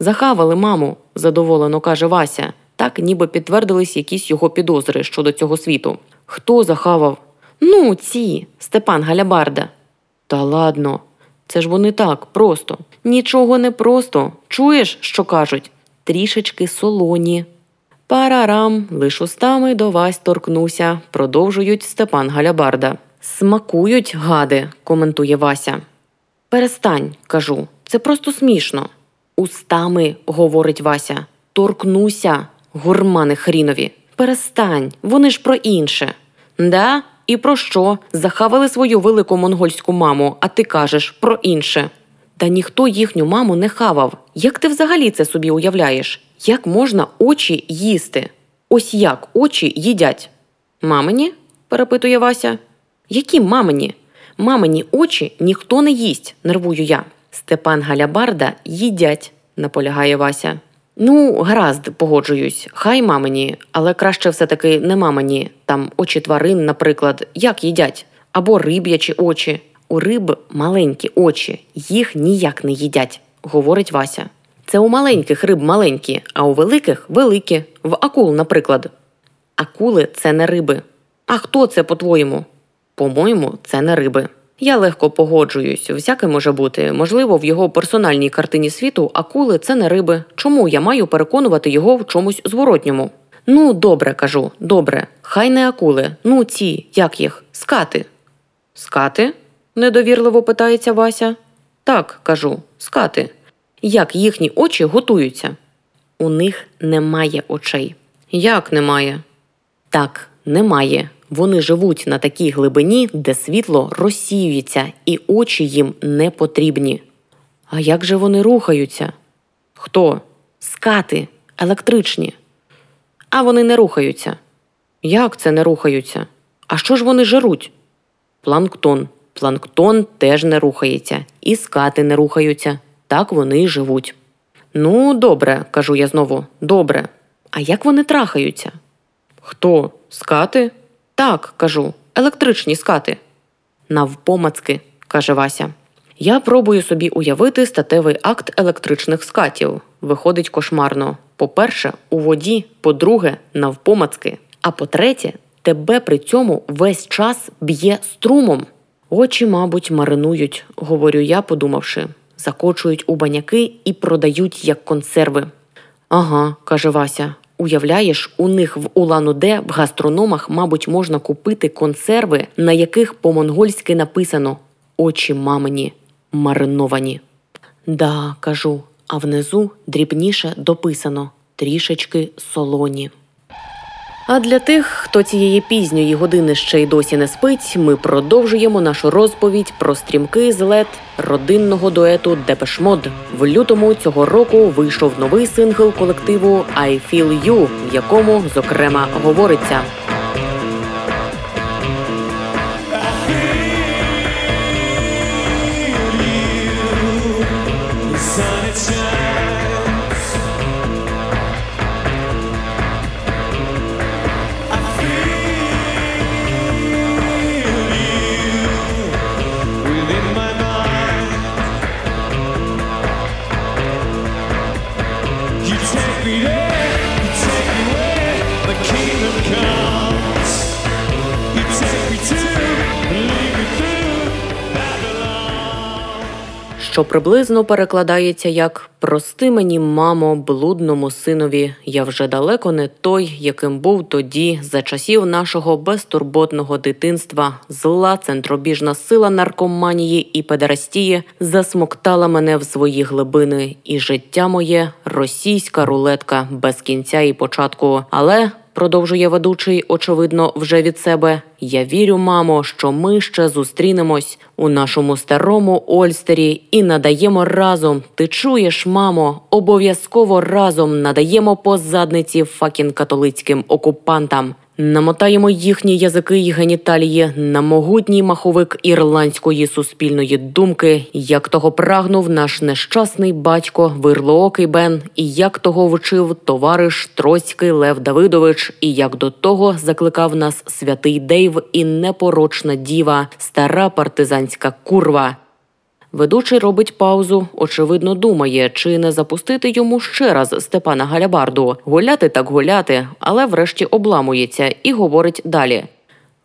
[SPEAKER 2] Захавали, маму, задоволено каже Вася. Так ніби підтвердились якісь його підозри щодо цього світу. Хто захавав? Ну, ці, Степан Галябарда. Та ладно, це ж вони так, просто. Нічого не просто. Чуєш, що кажуть? Трішечки солоні. Парарам, лиш устами до Вась торкнуся, продовжують Степан Галябарда. Смакують, гади, коментує Вася. Перестань, кажу, це просто смішно. Устами, говорить Вася, торкнуся, гурмани хрінові. Перестань, вони ж про інше. Да? І про що? Захавали свою велику монгольську маму, а ти кажеш про інше. Та ніхто їхню маму не хавав. Як ти взагалі це собі уявляєш? Як можна очі їсти? Ось як очі їдять? Мамині? перепитує Вася. Які мамині? Мамині очі ніхто не їсть, нервую я. Степан Галябарда їдять, наполягає Вася. Ну, гаразд, погоджуюсь, хай мамині, але краще все-таки не мамині. Там очі тварин, наприклад, як їдять, або риб'ячі очі. У риб маленькі очі, їх ніяк не їдять, говорить Вася. Це у маленьких риб маленькі, а у великих великі. В акул, наприклад. Акули це не риби. А хто це, по-твоєму? По-моєму, це не риби. Я легко погоджуюсь, всяке може бути. Можливо, в його персональній картині світу акули це не риби. Чому я маю переконувати його в чомусь зворотньому? Ну, добре, кажу, добре. Хай не акули. Ну, ці, як їх, скати. Скати? недовірливо питається Вася. Так, кажу, скати. Як їхні очі готуються? У них немає очей. Як немає? Так, немає. Вони живуть на такій глибині, де світло розсіюється, і очі їм не потрібні. А як же вони рухаються? Хто? Скати, електричні. А вони не рухаються. Як це не рухаються? А що ж вони жаруть? Планктон. Планктон теж не рухається, і скати не рухаються. Так вони й живуть. Ну, добре, кажу я знову, добре. А як вони трахаються? Хто? Скати? Так, кажу, електричні скати. Навпомацки, каже Вася. Я пробую собі уявити статевий акт електричних скатів. Виходить кошмарно. По-перше, у воді, по-друге, навпомацки. А по-третє, тебе при цьому весь час б'є струмом. Очі, мабуть, маринують, говорю я, подумавши, закочують у баняки і продають як консерви. Ага, каже Вася. Уявляєш, у них в Улан-Удэ в гастрономах, мабуть, можна купити консерви, на яких по-монгольськи написано очі мамині мариновані. Да, кажу, а внизу дрібніше дописано трішечки солоні. А для тих, хто цієї пізньої години ще й досі не спить, ми продовжуємо нашу розповідь про стрімкий злет родинного дуету Депеш Мод. В лютому цього року вийшов новий сингл колективу «I Feel You», в якому зокрема говориться. Що приблизно перекладається як Прости мені, мамо, блудному синові, я вже далеко не той, яким був тоді, за часів нашого безтурботного дитинства, зла центробіжна сила наркоманії і педерастії засмоктала мене в свої глибини, і життя моє російська рулетка без кінця і початку. Але продовжує ведучий, очевидно, вже від себе. Я вірю, мамо, що ми ще зустрінемось у нашому старому Ольстері і надаємо разом. Ти чуєш, мамо, обов'язково разом надаємо по задниці факін католицьким окупантам. Намотаємо їхні язики й геніталії на могутній маховик ірландської суспільної думки, як того прагнув наш нещасний батько Вирлоокий Бен, і як того вчив товариш Троцький Лев Давидович, і як до того закликав нас святий Дейв і непорочна діва, стара партизанська курва. Ведучий робить паузу, очевидно, думає, чи не запустити йому ще раз Степана Галябарду. Гуляти так гуляти, але врешті обламується і говорить далі.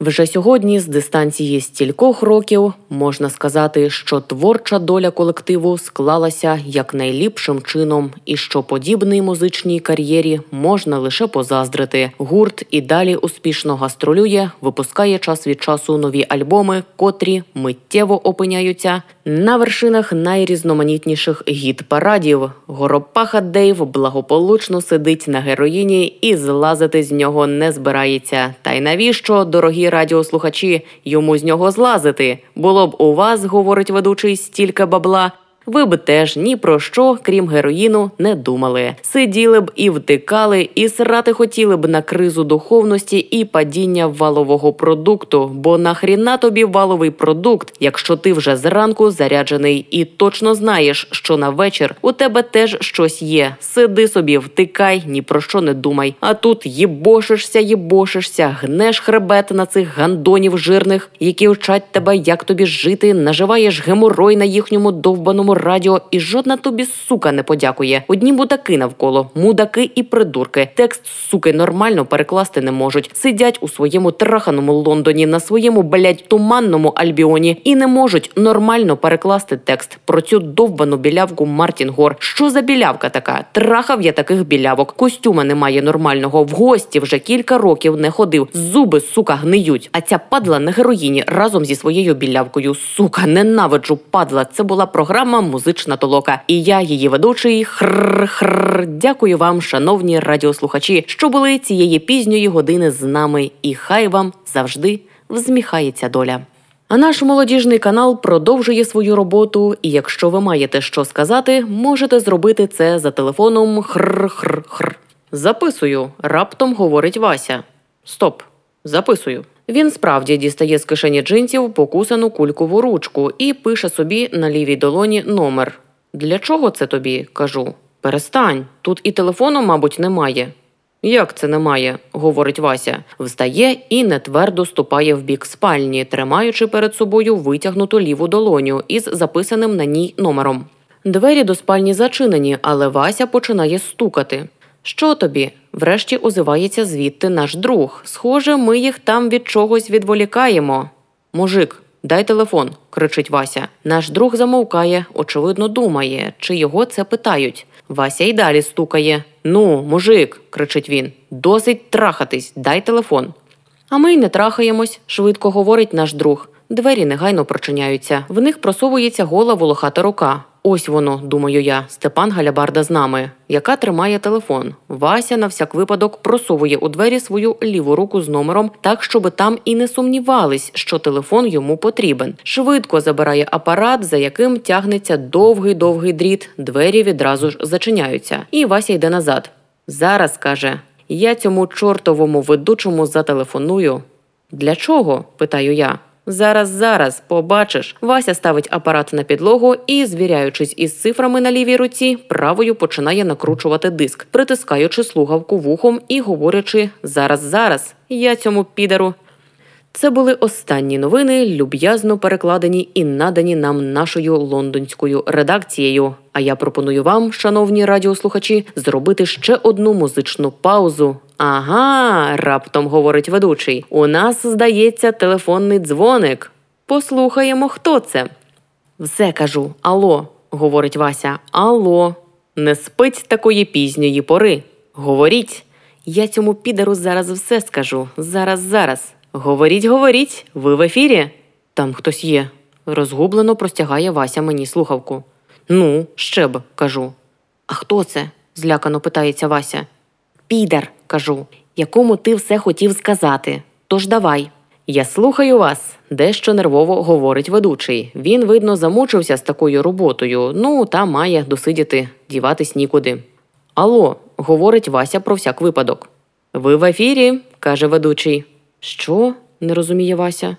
[SPEAKER 2] Вже сьогодні, з дистанції стількох років, можна сказати, що творча доля колективу склалася якнайліпшим чином, і що подібній музичній кар'єрі можна лише позаздрити. Гурт і далі успішно гастролює, випускає час від часу нові альбоми, котрі миттєво опиняються на вершинах найрізноманітніших гід-парадів. Горопаха Дейв благополучно сидить на героїні і злазити з нього не збирається. Та й навіщо, дорогі радіослухачі, йому з нього злазити? Було б у вас, говорить ведучий, стільки бабла. Ви б теж ні про що, крім героїну, не думали. Сиділи б і втикали, і срати хотіли б на кризу духовності і падіння валового продукту. Бо нахріна тобі валовий продукт, якщо ти вже зранку заряджений і точно знаєш, що на вечір у тебе теж щось є. Сиди собі, втикай, ні про що не думай. А тут їбошишся, їбошишся, гнеш хребет на цих гандонів жирних, які вчать тебе, як тобі жити, наживаєш геморой на їхньому довбаному радіо, і жодна тобі сука не подякує. Одні мудаки навколо, мудаки і придурки. Текст суки нормально перекласти не можуть. Сидять у своєму траханому Лондоні на своєму блядь, туманному альбіоні і не можуть нормально перекласти текст про цю довбану білявку Мартін Гор. Що за білявка така? Трахав я таких білявок. Костюма немає нормального. В гості вже кілька років не ходив. Зуби сука гниють. А ця падла на героїні разом зі своєю білявкою. Сука, ненавиджу падла. Це була програма Музична толока. І я, її ведучий, хр хр. Дякую вам, шановні радіослухачі, що були цієї пізньої години з нами. І хай вам завжди взміхається доля. А наш молодіжний канал продовжує свою роботу, і якщо ви маєте що сказати, можете зробити це за телефоном хр-хр-хр. Записую, раптом говорить Вася. Стоп, записую. Він справді дістає з кишені джинсів покусану кулькову ручку і пише собі на лівій долоні номер. Для чого це тобі? кажу. Перестань, тут і телефону, мабуть, немає. Як це немає? говорить Вася. Встає і нетвердо ступає в бік спальні, тримаючи перед собою витягнуту ліву долоню із записаним на ній номером. Двері до спальні зачинені, але Вася починає стукати. Що тобі? Врешті озивається звідти наш друг. Схоже, ми їх там від чогось відволікаємо. Мужик, дай телефон, кричить Вася. Наш друг замовкає, очевидно, думає, чи його це питають. Вася й далі стукає. Ну, мужик, кричить він, досить трахатись, дай телефон. А ми й не трахаємось, швидко говорить наш друг. Двері негайно прочиняються. В них просовується гола волохата рука. Ось воно, думаю я, Степан Галябарда з нами, яка тримає телефон. Вася на всяк випадок просовує у двері свою ліву руку з номером, так щоби там і не сумнівались, що телефон йому потрібен. Швидко забирає апарат, за яким тягнеться довгий довгий дріт. Двері відразу ж зачиняються. І Вася йде назад. Зараз каже: я цьому чортовому ведучому зателефоную. Для чого? питаю я. Зараз, зараз, побачиш. Вася ставить апарат на підлогу і, звіряючись із цифрами на лівій руці, правою починає накручувати диск, притискаючи слухавку вухом і говорячи зараз, зараз. Я цьому підеру. Це були останні новини, люб'язно перекладені і надані нам нашою лондонською редакцією. А я пропоную вам, шановні радіослухачі, зробити ще одну музичну паузу. Ага, раптом говорить ведучий. У нас здається телефонний дзвоник. Послухаємо, хто це. Все кажу, алло, говорить Вася. Алло, не спить такої пізньої пори. Говоріть. Я цьому підеру зараз все скажу. Зараз, зараз. Говоріть, говоріть, ви в ефірі. Там хтось є. Розгублено простягає Вася мені слухавку. Ну, ще б, кажу. А хто це? злякано питається Вася. Підер, кажу, якому ти все хотів сказати. Тож давай. Я слухаю вас, дещо нервово говорить ведучий. Він, видно, замучився з такою роботою. Ну, та має досидіти, діватись нікуди. Алло, говорить Вася про всяк випадок. Ви в ефірі, каже ведучий. Що? не розуміє Вася.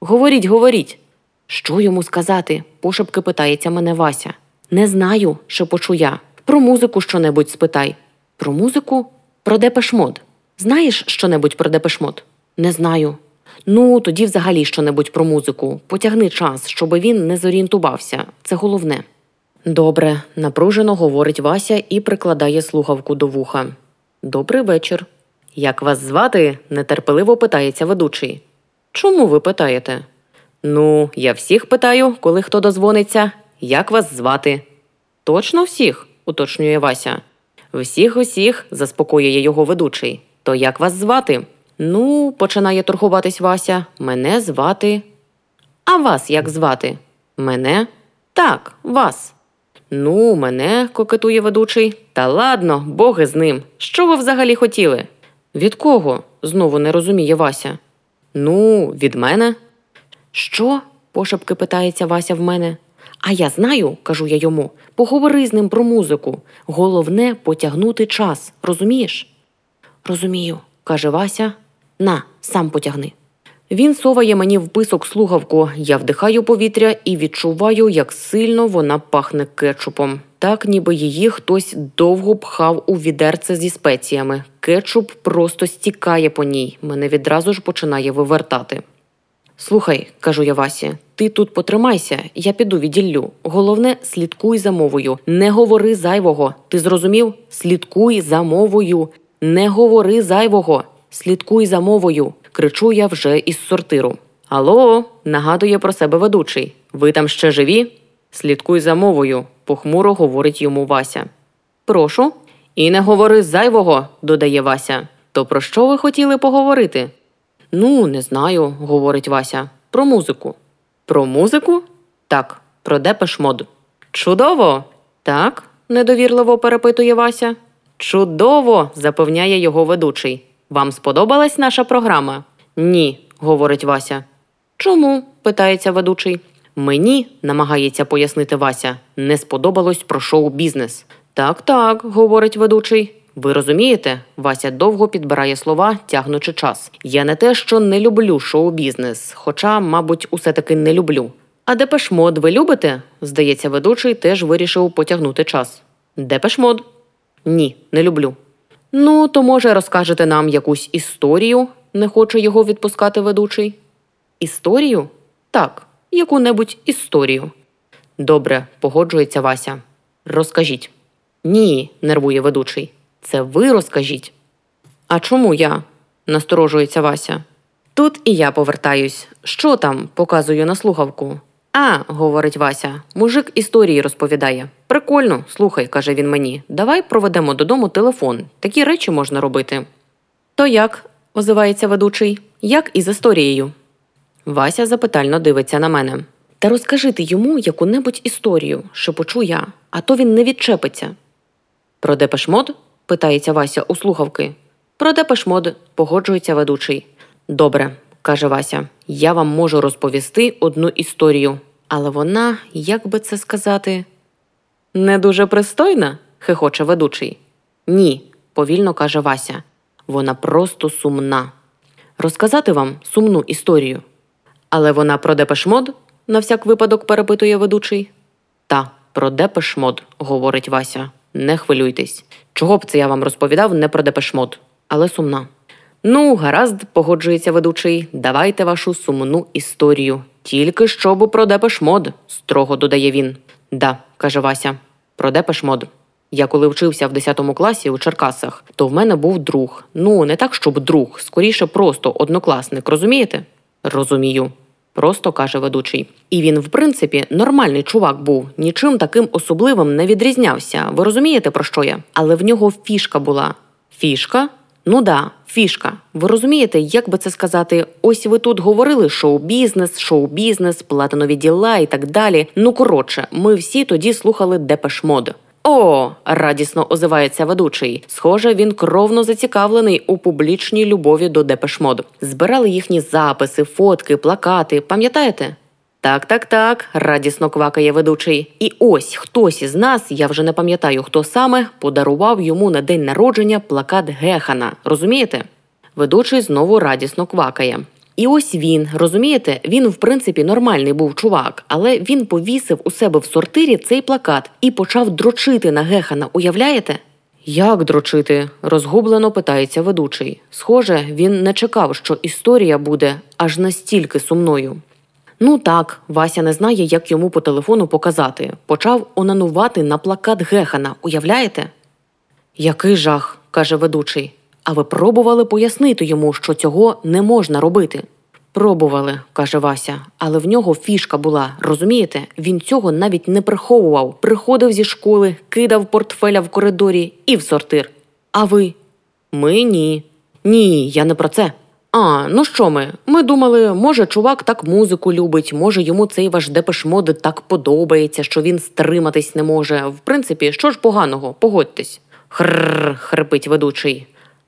[SPEAKER 2] Говоріть, говоріть. Що йому сказати? пошепки питається мене Вася. Не знаю, шепочу я. Про музику щонебудь спитай. Про музику? Про депешмод. Знаєш щонебудь про депешмод? Не знаю. Ну, тоді взагалі що-небудь про музику. Потягни час, щоб він не зорієнтувався. Це головне. Добре, напружено говорить Вася і прикладає слухавку до вуха. Добрий вечір. Як вас звати? нетерпеливо питається ведучий. Чому ви питаєте? Ну, я всіх питаю, коли хто дозвониться. Як вас звати? Точно всіх, уточнює Вася. Всіх усіх, заспокоює його ведучий. То як вас звати? Ну, починає торгуватись Вася. Мене звати. А вас як звати? Мене? Так, вас. Ну, мене, кокетує ведучий. Та ладно, боги з ним. Що ви взагалі хотіли? Від кого? знову не розуміє Вася. Ну, від мене. Що? пошепки питається Вася в мене. А я знаю, кажу я йому, поговори з ним про музику. Головне потягнути час, розумієш? Розумію, каже Вася. На, сам потягни. Він соває мені в писок слухавку, я вдихаю повітря і відчуваю, як сильно вона пахне кетчупом. Так, ніби її хтось довго пхав у відерце зі спеціями. Кетчуп просто стікає по ній. Мене відразу ж починає вивертати. Слухай, кажу я Васі, ти тут потримайся, я піду відділлю. Головне, слідкуй за мовою. Не говори зайвого. Ти зрозумів? Слідкуй за мовою. Не говори зайвого. Слідкуй за мовою. Кричу я вже із сортиру. Алло, нагадує про себе ведучий. Ви там ще живі? Слідкуй за мовою, похмуро говорить йому Вася. Прошу. І не говори зайвого, додає Вася. То про що ви хотіли поговорити? Ну, не знаю, говорить Вася. Про музику. Про музику? Так, про депешмод. Чудово! Так, недовірливо перепитує Вася. Чудово! запевняє його ведучий. Вам сподобалась наша програма? Ні, говорить Вася. Чому? питається ведучий. Мені, намагається пояснити Вася, не сподобалось про шоу-бізнес. Так, так, говорить ведучий. Ви розумієте, Вася довго підбирає слова, тягнучи час. Я не те, що не люблю шоу-бізнес, хоча, мабуть, усе таки не люблю. А депешмод ви любите? Здається, ведучий теж вирішив потягнути час. Депешмод? Ні, не люблю. Ну, то, може, розкажете нам якусь історію, не хоче його відпускати ведучий. Історію? Так, яку-небудь історію. Добре, погоджується Вася. Розкажіть. Ні, нервує ведучий. Це ви розкажіть. А чому я? насторожується Вася. Тут і я повертаюсь. Що там? показую на слухавку. А, говорить Вася, мужик історії розповідає. Прикольно, слухай, каже він мені. Давай проведемо додому телефон. Такі речі можна робити. То як? озивається ведучий. Як із історією? Вася запитально дивиться на мене. Та розкажи ти йому яку-небудь історію, шепочу я, а то він не відчепиться. Про депешмод? питається Вася у слухавки. Про депешмод, погоджується ведучий. Добре, каже Вася, я вам можу розповісти одну історію, але вона, як би це сказати, не дуже пристойна, хихоче ведучий. Ні, повільно каже Вася. Вона просто сумна. Розказати вам сумну історію. Але вона про депешмод? на всяк випадок перепитує ведучий. Та, про Депеш Мод, говорить Вася. Не хвилюйтесь. Чого б це я вам розповідав не про Депеш Мод, але сумна. Ну, гаразд, погоджується ведучий, давайте вашу сумну історію. Тільки щоб про Депеш Мод, строго додає він. Да, каже Вася, про Депеш Мод. Я коли вчився в 10 класі у Черкасах, то в мене був друг. Ну, не так, щоб друг, скоріше просто однокласник, розумієте? Розумію. Просто каже ведучий. І він, в принципі, нормальний чувак був, нічим таким особливим не відрізнявся. Ви розумієте, про що я? Але в нього фішка була. Фішка? Ну да, фішка. Ви розумієте, як би це сказати? Ось ви тут говорили шоу-бізнес, шоу-бізнес, платинові діла і так далі. Ну коротше, ми всі тоді слухали Депеш Мод. О, радісно озивається ведучий. Схоже, він кровно зацікавлений у публічній любові до Депеш Мод. Збирали їхні записи, фотки, плакати. Пам'ятаєте? Так, так, так, радісно квакає ведучий. І ось хтось із нас, я вже не пам'ятаю, хто саме, подарував йому на день народження плакат Гехана. Розумієте? Ведучий знову радісно квакає. І ось він, розумієте, він в принципі нормальний був чувак, але він повісив у себе в сортирі цей плакат і почав дрочити на Гехана. Уявляєте? Як дрочити? розгублено питається ведучий. Схоже, він не чекав, що історія буде аж настільки сумною. Ну так, Вася не знає, як йому по телефону показати. Почав онанувати на плакат Гехана, уявляєте? Який жах, каже ведучий. А ви пробували пояснити йому, що цього не можна робити? Пробували, каже Вася, але в нього фішка була. Розумієте? Він цього навіть не приховував. Приходив зі школи, кидав портфеля в коридорі і в сортир. А ви? Ми ні. Ні, я не про це. А, ну що ми? Ми думали, може, чувак так музику любить, може йому цей ваш депешмод так подобається, що він стриматись не може. В принципі, що ж поганого, погодьтесь. Хрррр, хрипить ведучий.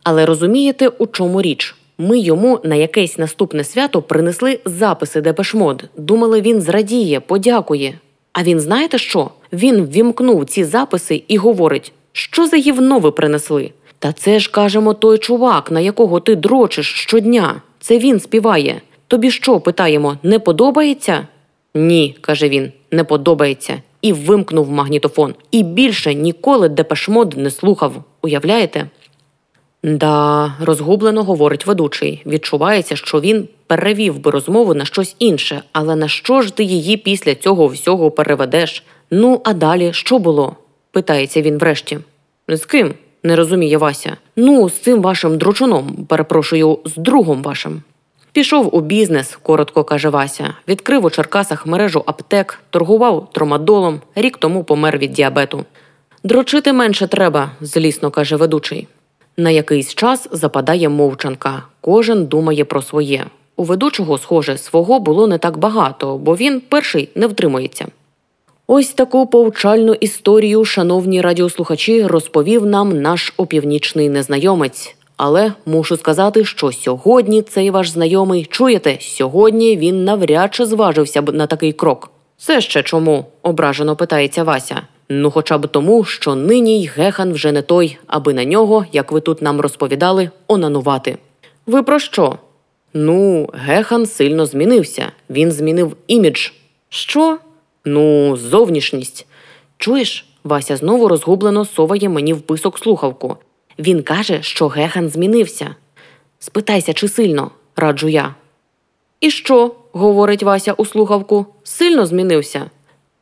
[SPEAKER 2] Але розумієте, у чому річ? Ми йому на якесь наступне свято принесли записи Депешмод. Думали, він зрадіє, подякує. А він знаєте що? Він вімкнув ці записи і говорить, що за гівно ви принесли? Та це ж кажемо той чувак, на якого ти дрочиш щодня. Це він співає. Тобі що, питаємо, не подобається? Ні, каже він, не подобається. І вимкнув магнітофон. І більше ніколи Депешмод не слухав. Уявляєте? Да, розгублено говорить ведучий. Відчувається, що він перевів би розмову на щось інше, але на що ж ти її після цього всього переведеш? Ну, а далі що було? питається він врешті. З ким? не розуміє Вася. Ну, з цим вашим дручуном, перепрошую, з другом вашим. Пішов у бізнес, коротко каже Вася. Відкрив у Черкасах мережу аптек, торгував тромадолом, рік тому помер від діабету. Дрочити менше треба, злісно каже ведучий. На якийсь час западає мовчанка. Кожен думає про своє. У ведучого, схоже, свого було не так багато, бо він перший не втримується. Ось таку повчальну історію, шановні радіослухачі, розповів нам наш опівнічний незнайомець. Але мушу сказати, що сьогодні цей ваш знайомий, чуєте, сьогодні він навряд чи зважився б на такий крок. Це ще чому? ображено питається Вася. Ну, хоча б тому, що нині й гехан вже не той, аби на нього, як ви тут нам розповідали, онанувати. Ви про що? Ну, гехан сильно змінився. Він змінив імідж. Що? Ну, зовнішність. Чуєш, Вася знову розгублено соває мені в писок слухавку. Він каже, що гехан змінився. Спитайся, чи сильно, раджу я. І що? говорить Вася у слухавку, сильно змінився.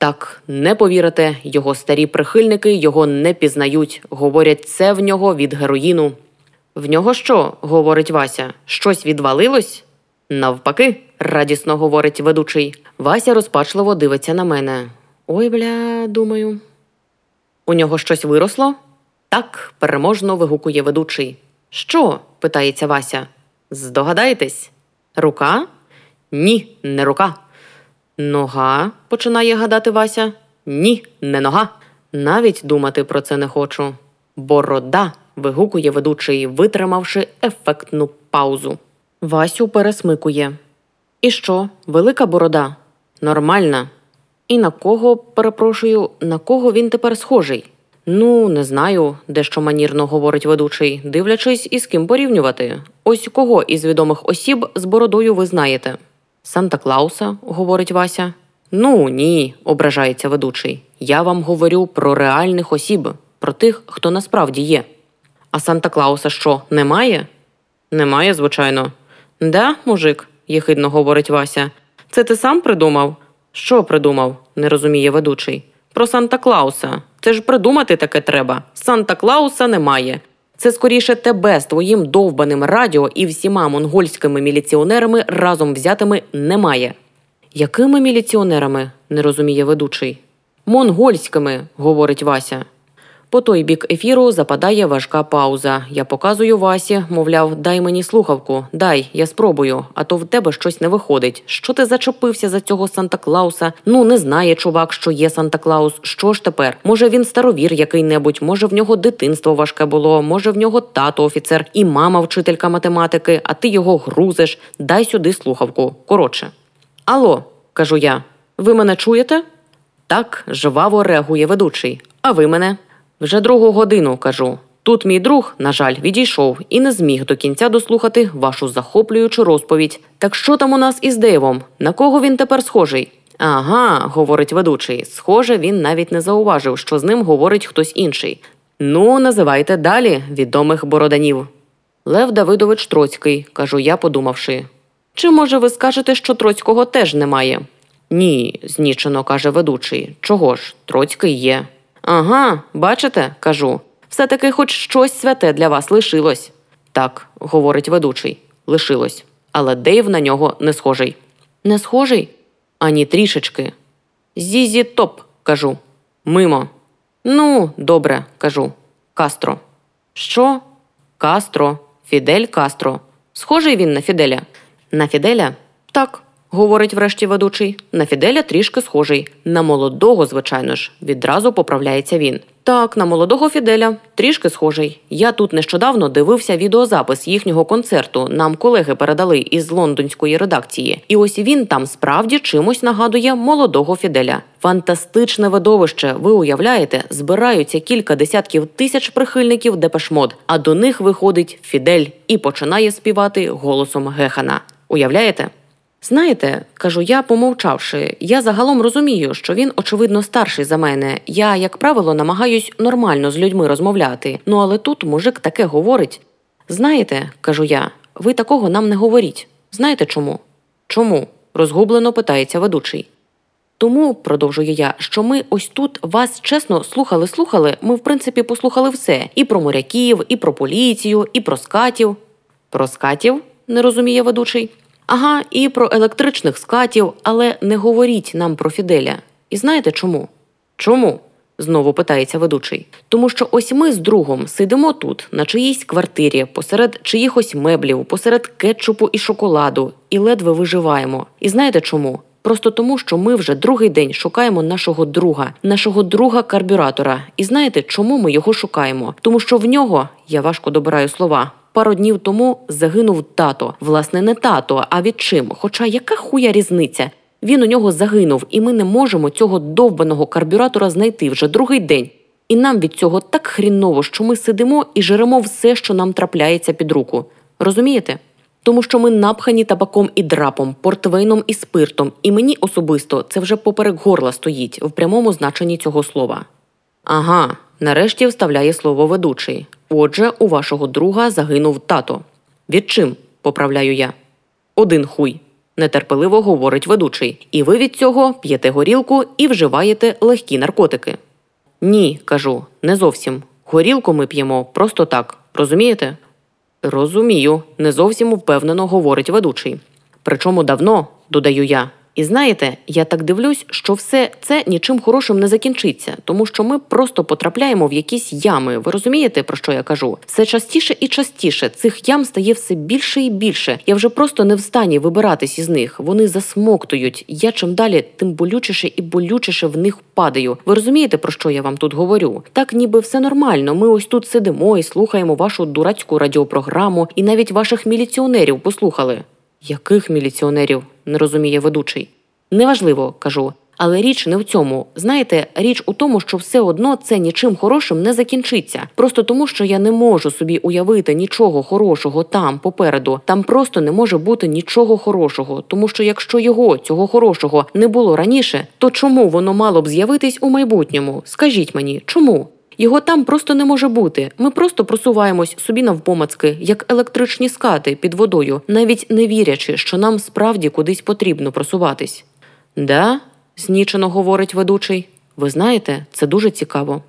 [SPEAKER 2] Так, не повірите, його старі прихильники його не пізнають. Говорять, це в нього від героїну. В нього що? говорить Вася, щось відвалилось? Навпаки, радісно говорить ведучий. Вася розпачливо дивиться на мене. Ой, бля, думаю. У нього щось виросло? Так, переможно вигукує ведучий. Що? питається Вася. Здогадаєтесь? Рука? Ні, не рука. Нога, починає гадати Вася. Ні, не нога. Навіть думати про це не хочу. Борода. вигукує ведучий, витримавши ефектну паузу. Васю пересмикує. І що, велика борода? Нормальна. І на кого, перепрошую, на кого він тепер схожий? Ну, не знаю, дещо манірно говорить ведучий, дивлячись, із ким порівнювати. Ось кого із відомих осіб з бородою ви знаєте? Санта Клауса, говорить Вася. Ну ні, ображається ведучий. Я вам говорю про реальних осіб, про тих, хто насправді є. А Санта Клауса що, немає? Немає, звичайно. Да, мужик, єхидно говорить Вася. Це ти сам придумав? Що придумав? не розуміє ведучий. Про Санта Клауса. Це ж придумати таке треба. Санта Клауса немає. Це скоріше тебе з твоїм довбаним радіо і всіма монгольськими міліціонерами разом взятими немає. Якими міліціонерами? не розуміє ведучий. Монгольськими, говорить Вася. По той бік ефіру западає важка пауза. Я показую Васі, мовляв, дай мені слухавку, дай, я спробую, а то в тебе щось не виходить. Що ти зачепився за цього Санта Клауса? Ну не знає чувак, що є Санта Клаус. Що ж тепер? Може він старовір який-небудь, може в нього дитинство важке було, може в нього тато офіцер і мама вчителька математики, а ти його грузиш. Дай сюди слухавку. Коротше. Алло, кажу я. Ви мене чуєте? Так, жваво реагує ведучий. А ви мене? Вже другу годину кажу. Тут мій друг, на жаль, відійшов і не зміг до кінця дослухати вашу захоплюючу розповідь. Так що там у нас із Дейвом? На кого він тепер схожий? Ага, говорить ведучий. Схоже, він навіть не зауважив, що з ним говорить хтось інший. Ну, називайте далі відомих бороданів. Лев Давидович Троцький, кажу я, подумавши. Чи може ви скажете, що Троцького теж немає? Ні, знічено каже ведучий. Чого ж, Троцький є. Ага, бачите, кажу. Все таки хоч щось святе для вас лишилось. Так, говорить ведучий, лишилось. Але Дейв на нього не схожий. Не схожий? Ані трішечки. Зізі топ, кажу. Мимо. Ну, добре, кажу. Кастро. Що? Кастро. Фідель Кастро. Схожий він на Фіделя. На Фіделя? Так, говорить врешті ведучий. На Фіделя трішки схожий. На молодого, звичайно ж, відразу поправляється він. Так, на молодого Фіделя трішки схожий. Я тут нещодавно дивився відеозапис їхнього концерту. Нам колеги передали із лондонської редакції. І ось він там справді чимось нагадує молодого Фіделя. Фантастичне видовище. Ви уявляєте, збираються кілька десятків тисяч прихильників Депеш Мод, а до них виходить Фідель і починає співати голосом Гехана. Уявляєте? Знаєте, кажу я, помовчавши, я загалом розумію, що він, очевидно, старший за мене. Я, як правило, намагаюсь нормально з людьми розмовляти. Ну але тут мужик таке говорить. Знаєте, кажу я, ви такого нам не говоріть. Знаєте чому? Чому? розгублено питається ведучий. Тому, продовжую я, що ми ось тут вас чесно слухали-слухали. Ми, в принципі, послухали все: і про моряків, і про поліцію, і про скатів. Про скатів? не розуміє ведучий. Ага, і про електричних скатів, але не говоріть нам про Фіделя. І знаєте чому? Чому? знову питається ведучий. Тому що ось ми з другом сидимо тут, на чиїсь квартирі, посеред чиїхось меблів, посеред кетчупу і шоколаду, і ледве виживаємо. І знаєте чому? Просто тому, що ми вже другий день шукаємо нашого друга, нашого друга карбюратора. І знаєте, чому ми його шукаємо? Тому що в нього я важко добираю слова. Пару днів тому загинув тато. Власне, не тато, а відчим. Хоча яка хуя різниця? Він у нього загинув, і ми не можемо цього довбаного карбюратора знайти вже другий день. І нам від цього так хріново, що ми сидимо і жеремо все, що нам трапляється під руку. Розумієте? Тому що ми напхані табаком і драпом, портвейном і спиртом, і мені особисто це вже поперек горла стоїть в прямому значенні цього слова. Ага, нарешті вставляє слово ведучий. Отже, у вашого друга загинув тато. Від чим? поправляю я. Один хуй, нетерпеливо говорить ведучий. І ви від цього п'єте горілку і вживаєте легкі наркотики. Ні, кажу, не зовсім. Горілку ми п'ємо просто так. Розумієте? Розумію, не зовсім впевнено говорить ведучий. Причому давно, додаю я. І знаєте, я так дивлюсь, що все це нічим хорошим не закінчиться, тому що ми просто потрапляємо в якісь ями. Ви розумієте, про що я кажу? Все частіше і частіше цих ям стає все більше і більше. Я вже просто не в стані вибиратись із них. Вони засмоктують. Я чим далі, тим болючіше і болючіше в них падаю. Ви розумієте, про що я вам тут говорю? Так, ніби все нормально. Ми ось тут сидимо і слухаємо вашу дурацьку радіопрограму, і навіть ваших міліціонерів послухали. Яких міліціонерів? не розуміє ведучий. Неважливо, кажу. Але річ не в цьому. Знаєте, річ у тому, що все одно це нічим хорошим не закінчиться. Просто тому, що я не можу собі уявити нічого хорошого там попереду. Там просто не може бути нічого хорошого. Тому що якщо його цього хорошого не було раніше, то чому воно мало б з'явитись у майбутньому? Скажіть мені, чому? Його там просто не може бути. Ми просто просуваємось собі навпомацки, як електричні скати під водою, навіть не вірячи, що нам справді кудись потрібно просуватись. Да? знічено говорить ведучий. Ви знаєте, це дуже цікаво.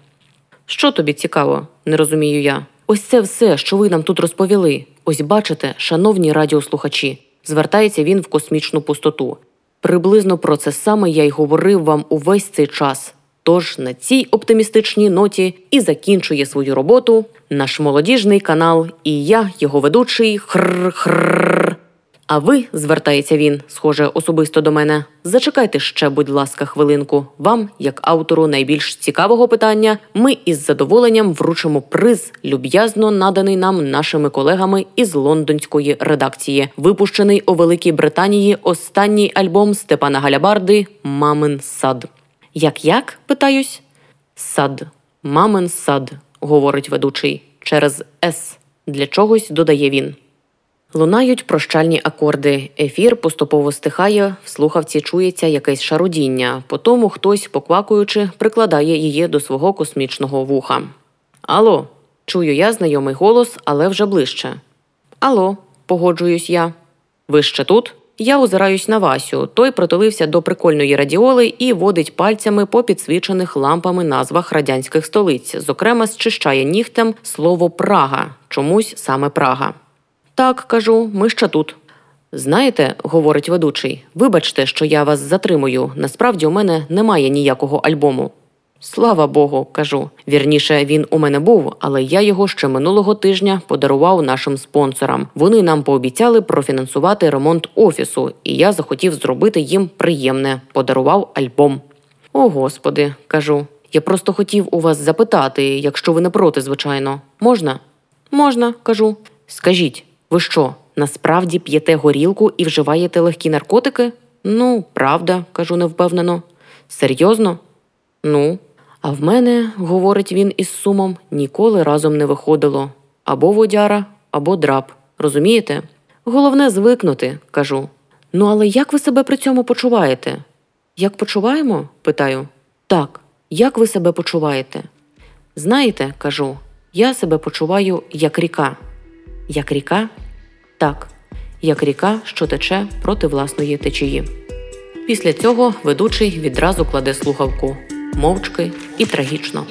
[SPEAKER 2] Що тобі цікаво, не розумію я. Ось це все, що ви нам тут розповіли. Ось бачите, шановні радіослухачі, звертається він в космічну пустоту. Приблизно про це саме я й говорив вам увесь цей час. Тож на цій оптимістичній ноті і закінчує свою роботу наш молодіжний канал, і я, його ведучий, хр-хр. А ви, звертається він, схоже, особисто до мене. Зачекайте ще, будь ласка, хвилинку. Вам, як автору найбільш цікавого питання, ми із задоволенням вручимо приз, люб'язно наданий нам нашими колегами із лондонської редакції, випущений у Великій Британії останній альбом Степана Галябарди Мамин сад. Як як? питаюсь? Сад, мамин сад, говорить ведучий через С. Для чогось додає він. Лунають прощальні акорди. Ефір поступово стихає, в слухавці чується якесь шарудіння, потому хтось, поквакуючи, прикладає її до свого космічного вуха. Алло, чую я знайомий голос, але вже ближче. Алло, погоджуюсь я. Ви ще тут? Я озираюсь на Васю. Той притулився до прикольної радіоли і водить пальцями по підсвічених лампами назвах радянських столиць. Зокрема, зчищає нігтем слово Прага. Чомусь саме Прага. Так, кажу, ми ще тут. Знаєте, говорить ведучий, вибачте, що я вас затримую. Насправді у мене немає ніякого альбому. Слава Богу, кажу. Вірніше, він у мене був, але я його ще минулого тижня подарував нашим спонсорам. Вони нам пообіцяли профінансувати ремонт офісу, і я захотів зробити їм приємне подарував альбом. О, господи, кажу. Я просто хотів у вас запитати, якщо ви не проти, звичайно. Можна? Можна, кажу. Скажіть, ви що, насправді п'єте горілку і вживаєте легкі наркотики? Ну, правда, кажу невпевнено. Серйозно? Ну, а в мене, говорить він із сумом, ніколи разом не виходило або водяра, або драп. Розумієте? Головне звикнути, кажу. Ну, але як ви себе при цьому почуваєте? Як почуваємо? питаю. Так, як ви себе почуваєте? Знаєте, кажу, я себе почуваю як ріка. Як ріка? Так, як ріка, що тече проти власної течії. Після цього ведучий відразу кладе слухавку мовчки і трагічно.